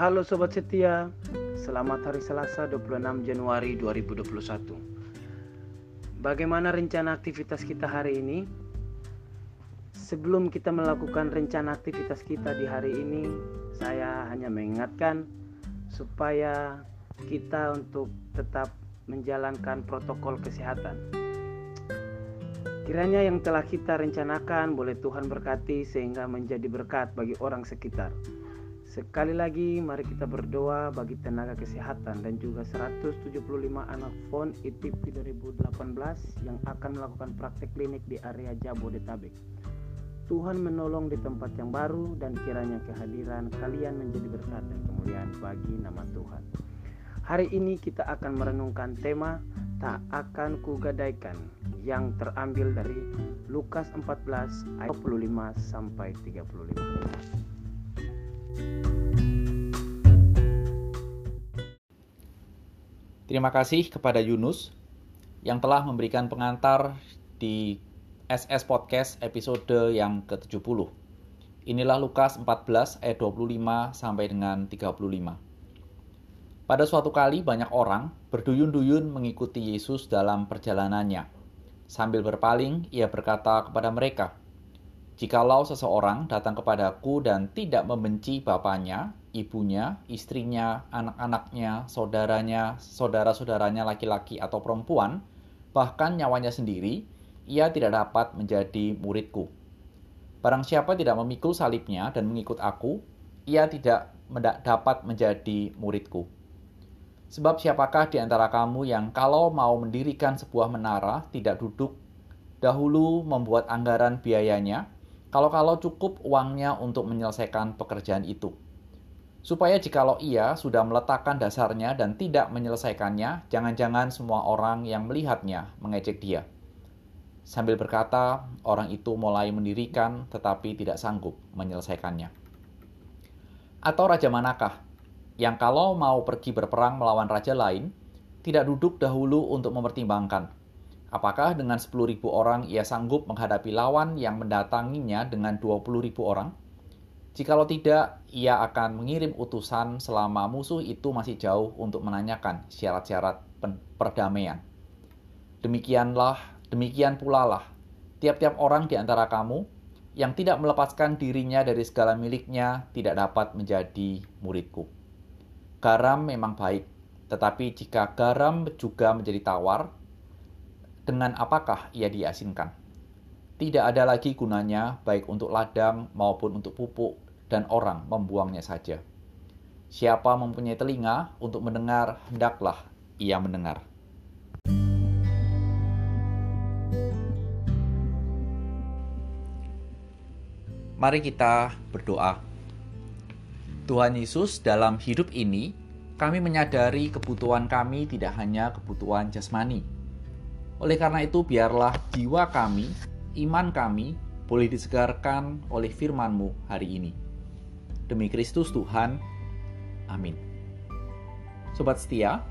Halo Sobat Setia, selamat hari Selasa 26 Januari 2021 Bagaimana rencana aktivitas kita hari ini? Sebelum kita melakukan rencana aktivitas kita di hari ini Saya hanya mengingatkan supaya kita untuk tetap menjalankan protokol kesehatan Kiranya yang telah kita rencanakan boleh Tuhan berkati sehingga menjadi berkat bagi orang sekitar. Sekali lagi mari kita berdoa bagi tenaga kesehatan dan juga 175 anak FON ITIP 2018 yang akan melakukan praktek klinik di area Jabodetabek. Tuhan menolong di tempat yang baru dan kiranya kehadiran kalian menjadi berkat dan kemuliaan bagi nama Tuhan. Hari ini kita akan merenungkan tema tak akan kugadaikan yang terambil dari Lukas 14 ayat 25 sampai 35. Terima kasih kepada Yunus yang telah memberikan pengantar di SS Podcast episode yang ke-70. Inilah Lukas 14 ayat 25 sampai dengan 35. Pada suatu kali banyak orang berduyun-duyun mengikuti Yesus dalam perjalanannya. Sambil berpaling, ia berkata kepada mereka, Jikalau seseorang datang kepadaku dan tidak membenci bapaknya, ibunya, istrinya, anak-anaknya, saudaranya, saudara-saudaranya laki-laki atau perempuan, bahkan nyawanya sendiri, ia tidak dapat menjadi muridku. Barang siapa tidak memikul salibnya dan mengikut aku, ia tidak dapat menjadi muridku. Sebab siapakah di antara kamu yang kalau mau mendirikan sebuah menara tidak duduk, dahulu membuat anggaran biayanya, kalau-kalau cukup uangnya untuk menyelesaikan pekerjaan itu supaya jikalau ia sudah meletakkan dasarnya dan tidak menyelesaikannya, jangan-jangan semua orang yang melihatnya mengejek dia. Sambil berkata, orang itu mulai mendirikan tetapi tidak sanggup menyelesaikannya. Atau raja manakah yang kalau mau pergi berperang melawan raja lain, tidak duduk dahulu untuk mempertimbangkan apakah dengan 10.000 orang ia sanggup menghadapi lawan yang mendatanginya dengan 20.000 orang? Jikalau tidak, ia akan mengirim utusan selama musuh itu masih jauh untuk menanyakan syarat-syarat perdamaian. Demikianlah, demikian pula lah, tiap-tiap orang di antara kamu yang tidak melepaskan dirinya dari segala miliknya tidak dapat menjadi muridku. Garam memang baik, tetapi jika garam juga menjadi tawar, dengan apakah ia diasinkan? tidak ada lagi gunanya baik untuk ladang maupun untuk pupuk dan orang membuangnya saja. Siapa mempunyai telinga untuk mendengar, hendaklah ia mendengar. Mari kita berdoa. Tuhan Yesus, dalam hidup ini, kami menyadari kebutuhan kami tidak hanya kebutuhan jasmani. Oleh karena itu, biarlah jiwa kami iman kami boleh disegarkan oleh firman-Mu hari ini. Demi Kristus Tuhan, amin. Sobat setia,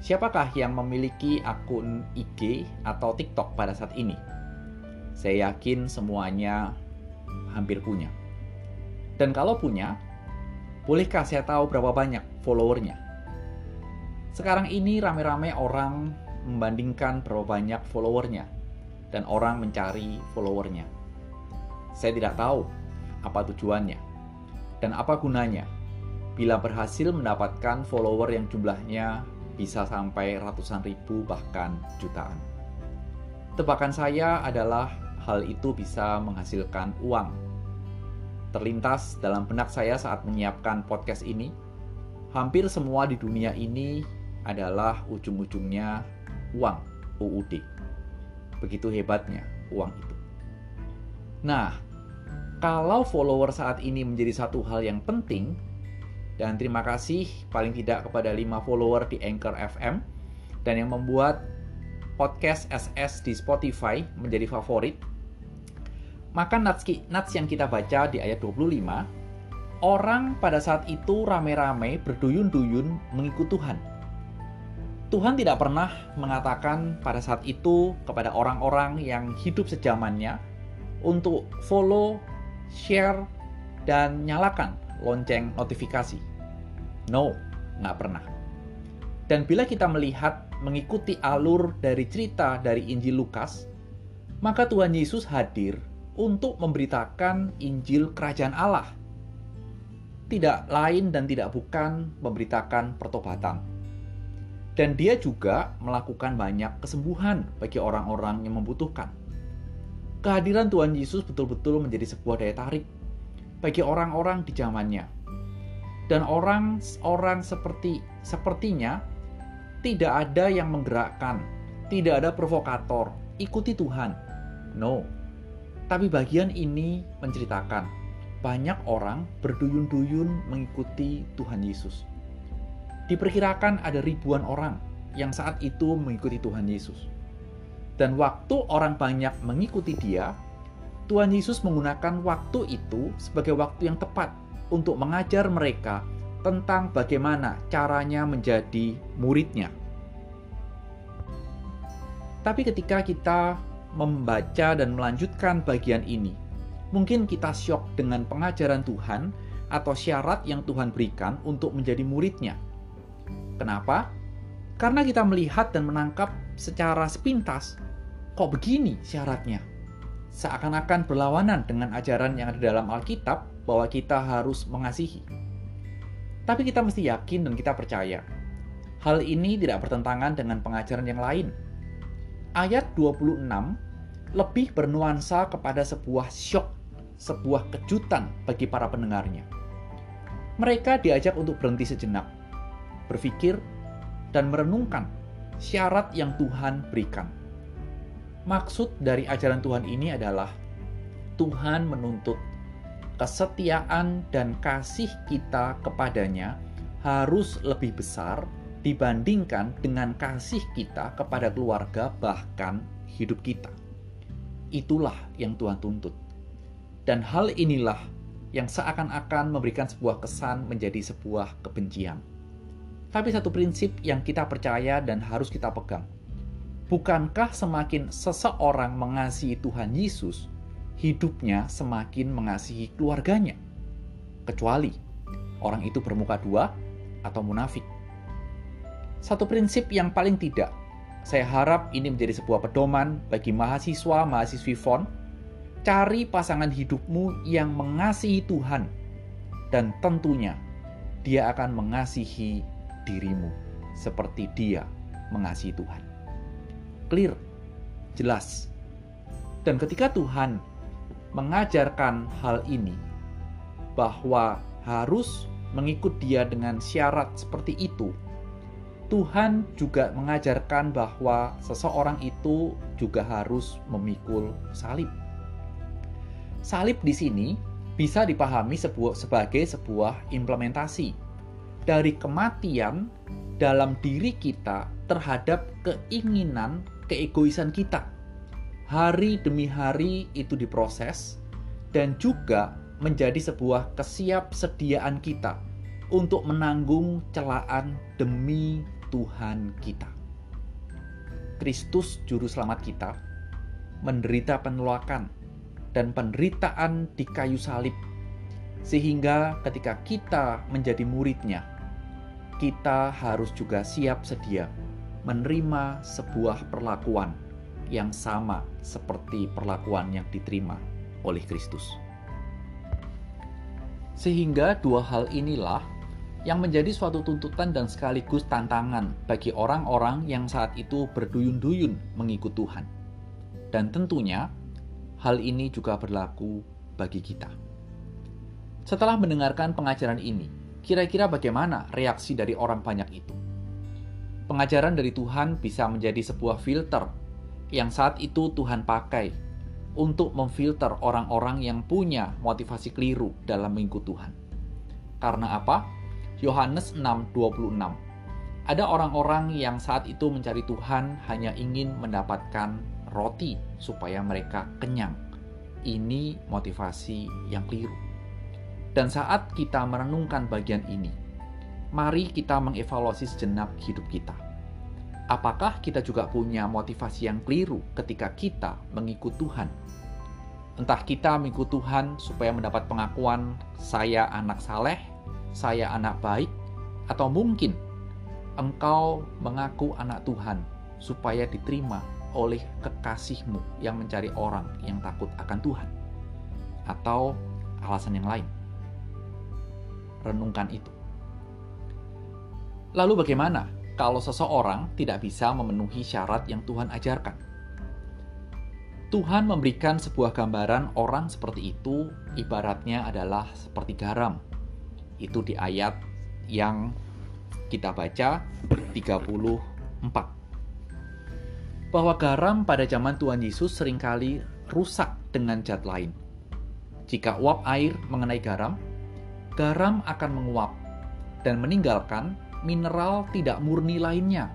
siapakah yang memiliki akun IG atau TikTok pada saat ini? Saya yakin semuanya hampir punya. Dan kalau punya, bolehkah saya tahu berapa banyak followernya? Sekarang ini rame-rame orang membandingkan berapa banyak followernya dan orang mencari followernya. Saya tidak tahu apa tujuannya dan apa gunanya bila berhasil mendapatkan follower yang jumlahnya bisa sampai ratusan ribu bahkan jutaan. Tebakan saya adalah hal itu bisa menghasilkan uang. Terlintas dalam benak saya saat menyiapkan podcast ini, hampir semua di dunia ini adalah ujung-ujungnya uang, UUD. Begitu hebatnya uang itu. Nah, kalau follower saat ini menjadi satu hal yang penting, dan terima kasih paling tidak kepada 5 follower di Anchor FM, dan yang membuat podcast SS di Spotify menjadi favorit, maka nats, nats yang kita baca di ayat 25, orang pada saat itu rame-rame berduyun-duyun mengikut Tuhan Tuhan tidak pernah mengatakan pada saat itu kepada orang-orang yang hidup sejamannya untuk follow, share, dan nyalakan lonceng notifikasi. No, nggak pernah. Dan bila kita melihat mengikuti alur dari cerita dari Injil Lukas, maka Tuhan Yesus hadir untuk memberitakan Injil Kerajaan Allah. Tidak lain dan tidak bukan memberitakan pertobatan. Dan dia juga melakukan banyak kesembuhan bagi orang-orang yang membutuhkan. Kehadiran Tuhan Yesus betul-betul menjadi sebuah daya tarik bagi orang-orang di zamannya. Dan orang-orang seperti sepertinya tidak ada yang menggerakkan, tidak ada provokator, ikuti Tuhan. No, tapi bagian ini menceritakan banyak orang berduyun-duyun mengikuti Tuhan Yesus. Diperkirakan ada ribuan orang yang saat itu mengikuti Tuhan Yesus. Dan waktu orang banyak mengikuti dia, Tuhan Yesus menggunakan waktu itu sebagai waktu yang tepat untuk mengajar mereka tentang bagaimana caranya menjadi muridnya. Tapi ketika kita membaca dan melanjutkan bagian ini. Mungkin kita syok dengan pengajaran Tuhan atau syarat yang Tuhan berikan untuk menjadi muridnya. Kenapa? Karena kita melihat dan menangkap secara sepintas, kok begini syaratnya? Seakan-akan berlawanan dengan ajaran yang ada dalam Alkitab bahwa kita harus mengasihi. Tapi kita mesti yakin dan kita percaya, hal ini tidak bertentangan dengan pengajaran yang lain ayat 26 lebih bernuansa kepada sebuah syok, sebuah kejutan bagi para pendengarnya. Mereka diajak untuk berhenti sejenak, berpikir, dan merenungkan syarat yang Tuhan berikan. Maksud dari ajaran Tuhan ini adalah Tuhan menuntut kesetiaan dan kasih kita kepadanya harus lebih besar dibandingkan dengan kasih kita kepada keluarga, bahkan hidup kita. Itulah yang Tuhan tuntut, dan hal inilah yang seakan-akan memberikan sebuah kesan menjadi sebuah kebencian. Tapi satu prinsip yang kita percaya dan harus kita pegang, bukankah semakin seseorang mengasihi Tuhan Yesus, hidupnya semakin mengasihi keluarganya? Kecuali orang itu bermuka dua atau munafik. Satu prinsip yang paling tidak, saya harap ini menjadi sebuah pedoman bagi mahasiswa mahasiswi FON, cari pasangan hidupmu yang mengasihi Tuhan, dan tentunya dia akan mengasihi dirimu seperti dia mengasihi Tuhan. Clear, jelas. Dan ketika Tuhan mengajarkan hal ini, bahwa harus mengikut dia dengan syarat seperti itu, Tuhan juga mengajarkan bahwa seseorang itu juga harus memikul salib. Salib di sini bisa dipahami sebagai sebuah implementasi dari kematian dalam diri kita terhadap keinginan keegoisan kita. Hari demi hari itu diproses dan juga menjadi sebuah kesiapsediaan kita untuk menanggung celaan demi Tuhan kita. Kristus juru selamat kita menderita penolakan dan penderitaan di kayu salib sehingga ketika kita menjadi muridnya kita harus juga siap sedia menerima sebuah perlakuan yang sama seperti perlakuan yang diterima oleh Kristus. Sehingga dua hal inilah yang menjadi suatu tuntutan dan sekaligus tantangan bagi orang-orang yang saat itu berduyun-duyun mengikut Tuhan. Dan tentunya hal ini juga berlaku bagi kita. Setelah mendengarkan pengajaran ini, kira-kira bagaimana reaksi dari orang banyak itu? Pengajaran dari Tuhan bisa menjadi sebuah filter yang saat itu Tuhan pakai untuk memfilter orang-orang yang punya motivasi keliru dalam mengikut Tuhan. Karena apa? Yohanes 6:26. Ada orang-orang yang saat itu mencari Tuhan hanya ingin mendapatkan roti supaya mereka kenyang. Ini motivasi yang keliru. Dan saat kita merenungkan bagian ini, mari kita mengevaluasi sejenak hidup kita. Apakah kita juga punya motivasi yang keliru ketika kita mengikut Tuhan? Entah kita mengikut Tuhan supaya mendapat pengakuan saya anak saleh saya anak baik, Atau mungkin engkau mengaku anak Tuhan supaya diterima oleh kekasihmu yang mencari orang yang takut akan Tuhan. Atau alasan yang lain. Renungkan itu. Lalu bagaimana kalau seseorang tidak bisa memenuhi syarat yang Tuhan ajarkan? Tuhan memberikan sebuah gambaran orang seperti itu ibaratnya adalah seperti garam. Itu di ayat yang kita baca 34. Bahwa garam pada zaman Tuhan Yesus sering kali rusak dengan zat lain. Jika uap air mengenai garam, garam akan menguap dan meninggalkan mineral tidak murni lainnya,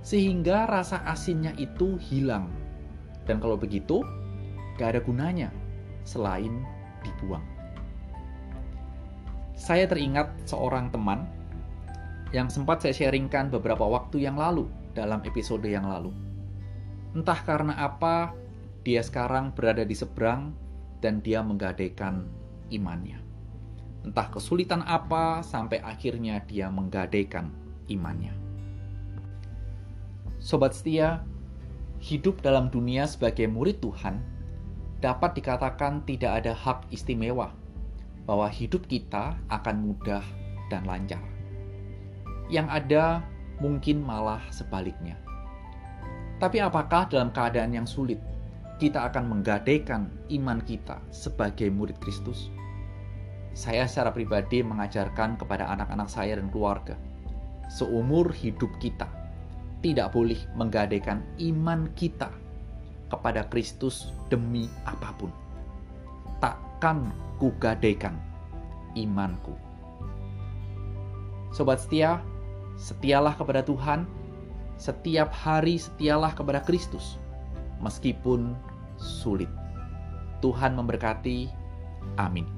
sehingga rasa asinnya itu hilang dan kalau begitu, gak ada gunanya selain dibuang. Saya teringat seorang teman yang sempat saya sharingkan beberapa waktu yang lalu dalam episode yang lalu. Entah karena apa, dia sekarang berada di seberang dan dia menggadaikan imannya. Entah kesulitan apa sampai akhirnya dia menggadaikan imannya. Sobat setia, hidup dalam dunia sebagai murid Tuhan dapat dikatakan tidak ada hak istimewa bahwa hidup kita akan mudah dan lancar. Yang ada mungkin malah sebaliknya. Tapi apakah dalam keadaan yang sulit kita akan menggadaikan iman kita sebagai murid Kristus? Saya secara pribadi mengajarkan kepada anak-anak saya dan keluarga, seumur hidup kita tidak boleh menggadaikan iman kita kepada Kristus demi apa pun. Takkan kugadaikan imanku. Sobat setia, setialah kepada Tuhan, setiap hari setialah kepada Kristus, meskipun sulit. Tuhan memberkati. Amin.